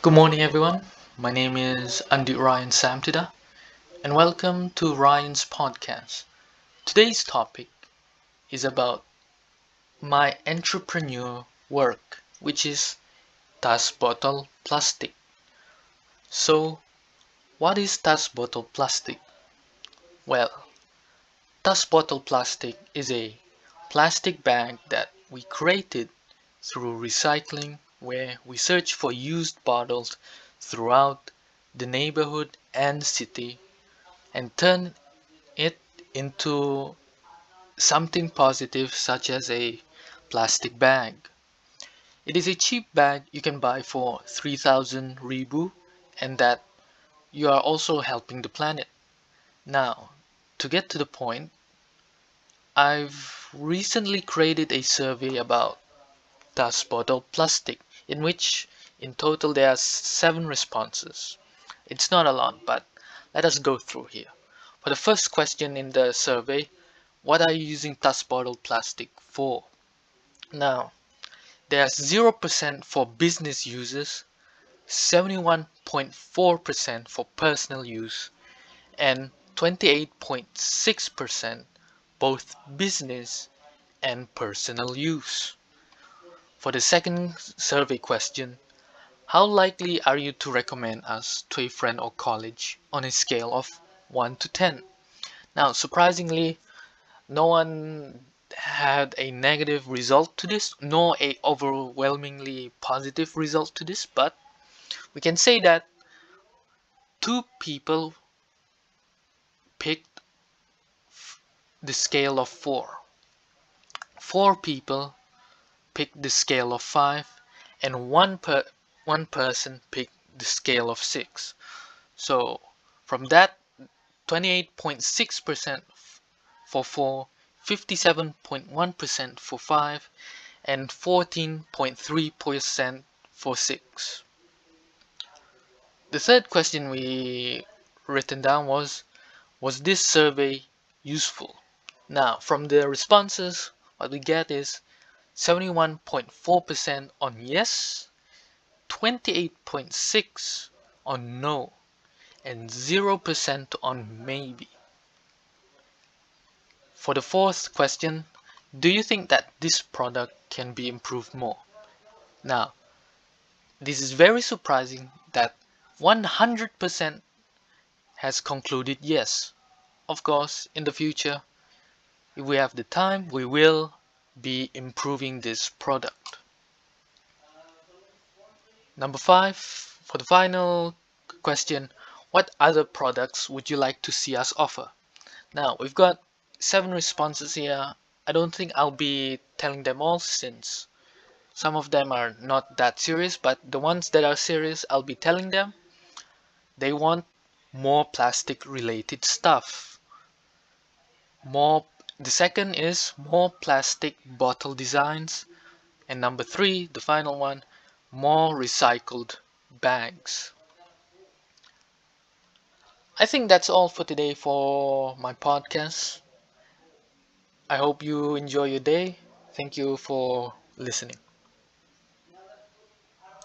Good morning, everyone. My name is Andi Rayyan Samtidar, and welcome to Rayyan's podcast. Today's topic is about my entrepreneur work, which is Tas Botol Plastik. So, what is Tas Botol Plastik? Well, Tas Botol Plastik is a plastic bag that we created through recycling where we search for used bottles throughout the neighborhood and city and turn it into something positive such as a plastic bag. It is a cheap bag you can buy for 3000 ribu and that you are also helping the planet. Now, to get to the point, I've recently created a survey about Tas Botol Plastik in which in total there are seven responses. It's not a lot, but let us go through here. For the first question in the survey, what are you using Tas Botol Plastik for? Now, there's 0% for business users, 71.4% for personal use, and 28.6% both business and personal use. For the second survey question, how likely are you to recommend us to a friend or college on a scale of 1 to 10? Now, surprisingly, no one had a negative result to this, nor a overwhelmingly positive result to this, but we can say that two people picked the scale of 4. Four people picked the scale of 5 and one per one person picked the scale of 6 so from that 28.6% for 4 57.1% for 5 and 14.3% for 6 the third question we written down was was this survey useful? Now from the responses what we get is 71.4% on yes, 28.6 on no, and 0% on maybe. For the fourth question, do you think that this product can be improved more? Now, this is very surprising that 100% has concluded yes. Of course, in the future, if we have the time, we will be improving this product. Number five, for the final question, what other products would you like to see us offer? Now, we've got seven responses here. I don't think I'll be telling them all since some of them are not that serious, but the ones that are serious, I'll be telling them. They want more plastic related stuff, more the second is more plastic bottle designs. And number three, the final one, more recycled bags. I think that's all for today for my podcast. I hope you enjoy your day. Thank you for listening.